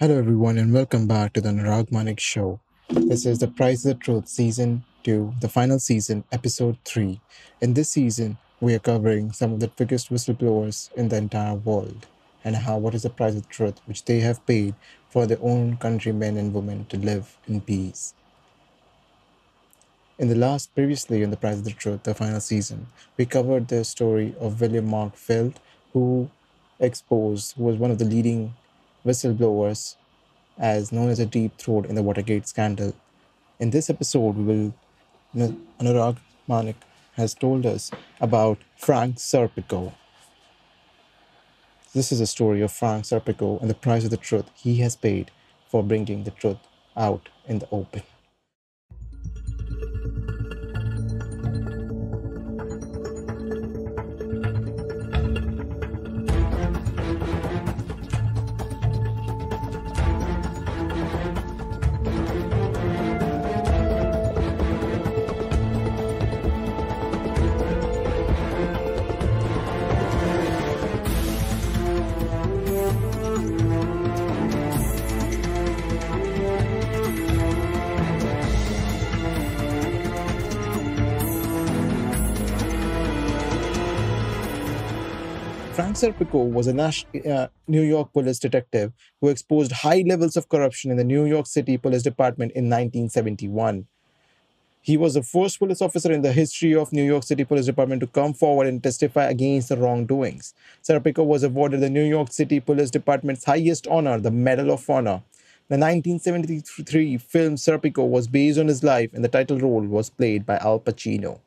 Hello, everyone, and welcome back to the Anurag Manik Show. This is The Price of the Truth, Season 2, the final season, Episode 3. In this season, we are covering some of the biggest whistleblowers in the entire world and how what is the price of truth which they have paid for their own countrymen and women to live in peace. In the last, previously in The Price of the Truth, the final season, we covered the story of William Mark Felt, who exposed, who was one of the leading whistleblowers, as known as a deep throat in the Watergate scandal. In this episode, we will Anurag Manik has told us about Frank Serpico. This is a story of Frank Serpico and the price of the truth he has paid for bringing the truth out in the open. Frank Serpico was a uh, New York police detective who exposed high levels of corruption in the New York City Police Department in 1971. He was the first police officer in the history of New York City Police Department to come forward and testify against the wrongdoings. Serpico was awarded the New York City Police Department's highest honor, the Medal of Honor. The 1973 film Serpico was based on his life, and the title role was played by Al Pacino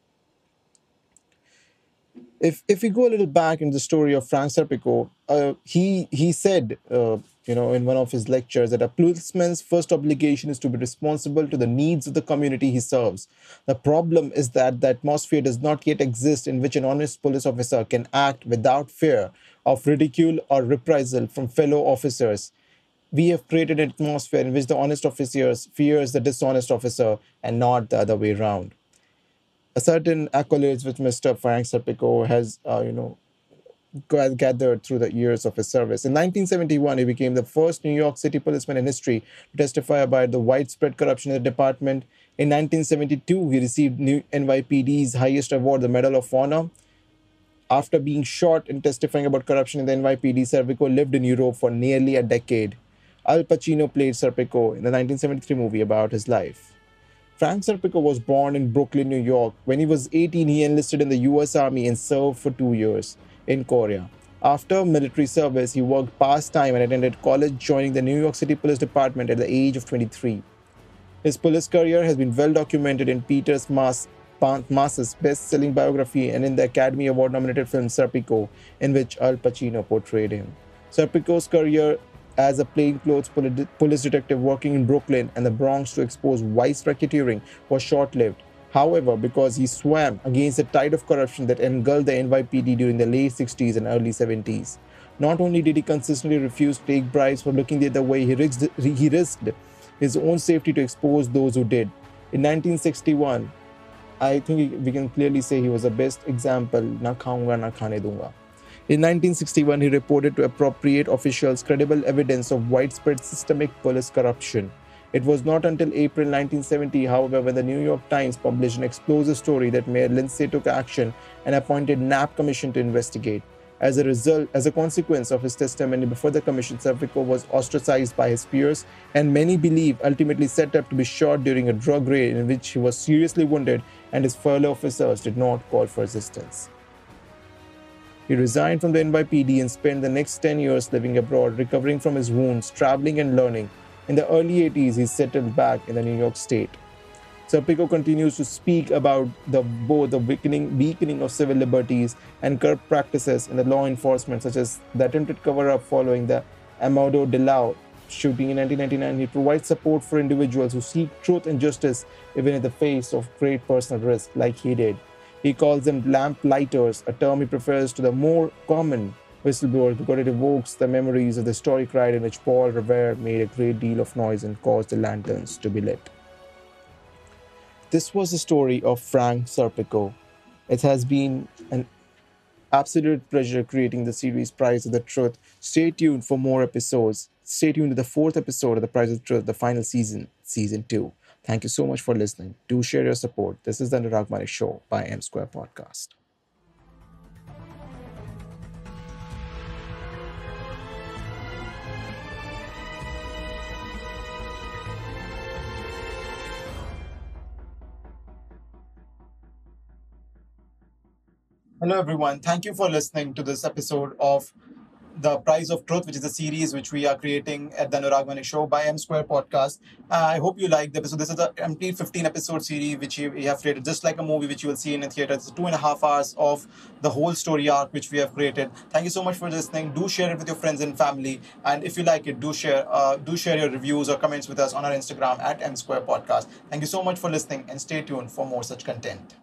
if if we go a little back in the story of Frank Serpico, uh, he he said, uh, you know, in one of his lectures that a policeman's first obligation is to be responsible to the needs of the community he serves. The problem is that the atmosphere does not yet exist in which an honest police officer can act without fear of ridicule or reprisal from fellow officers. We have created an atmosphere in which the honest officer fears the dishonest officer and not the other way around certain accolades which Mr. Frank Serpico has, uh, you know, gathered through the years of his service. In 1971, he became the first New York City policeman in history to testify about the widespread corruption in the department. In 1972, he received New NYPD's highest award, the Medal of Honor. After being shot and testifying about corruption in the NYPD, Serpico lived in Europe for nearly a decade. Al Pacino played Serpico in the 1973 movie about his life. Frank Serpico was born in Brooklyn, New York. When he was 18, he enlisted in the US Army and served for two years in Korea. After military service, he worked part time and attended college, joining the New York City Police Department at the age of 23. His police career has been well documented in Peter Maas, Maas's best selling biography and in the Academy Award nominated film Serpico, in which Al Pacino portrayed him. Serpico's career as a plainclothes police detective working in Brooklyn and the Bronx to expose vice racketeering was short lived. However, because he swam against the tide of corruption that engulfed the NYPD during the late 60s and early 70s. Not only did he consistently refuse to take bribes for looking the other way, he risked, he risked his own safety to expose those who did. In 1961, I think we can clearly say he was the best example, na khaunga, na khane dunga. In 1961, he reported to appropriate officials credible evidence of widespread systemic police corruption. It was not until April 1970, however, when the New York Times published an explosive story that Mayor Lindsay took action and appointed Knapp Commission to investigate. As a result, as a consequence of his testimony before the commission, Serpico was ostracized by his peers, and many believe ultimately set up to be shot during a drug raid in which he was seriously wounded, and his fellow officers did not call for assistance. He resigned from the NYPD and spent the next 10 years living abroad, recovering from his wounds, traveling and learning. In the early 80s, he settled back in the New York state. Serpico continues to speak about the, both the weakening, weakening of civil liberties and corrupt practices in the law enforcement, such as the attempted cover up following the Amadou Diallo shooting in 1999. He provides support for individuals who seek truth and justice, even in the face of great personal risk, like he did. He calls them lamp lighters, a term he prefers to the more common whistleblower because it evokes the memories of the historic ride in which Paul Revere made a great deal of noise and caused the lanterns to be lit. This was the story of Frank Serpico. It has been an absolute pleasure creating the series Price of the Truth. Stay tuned for more episodes. stay tuned to the fourth episode of The Price of the Truth, the final season, season two. Thank you so much for listening. Do share your support. This is the Anurag Show by M Square Podcast. Hello, everyone. Thank you for listening to this episode of The Price of Truth, which is a series which we are creating at the Anurag Manik Show by M Square Podcast. Uh, I hope you like the episode. This is a complete 15 episode series which we have created, just like a movie which you will see in a theater. It's two and a half hours of the whole story arc which we have created. Thank you so much for listening. Do share it with your friends and family. And if you like it, do share uh, do share your reviews or comments with us on our Instagram at M Square Podcast. Thank you so much for listening and stay tuned for more such content.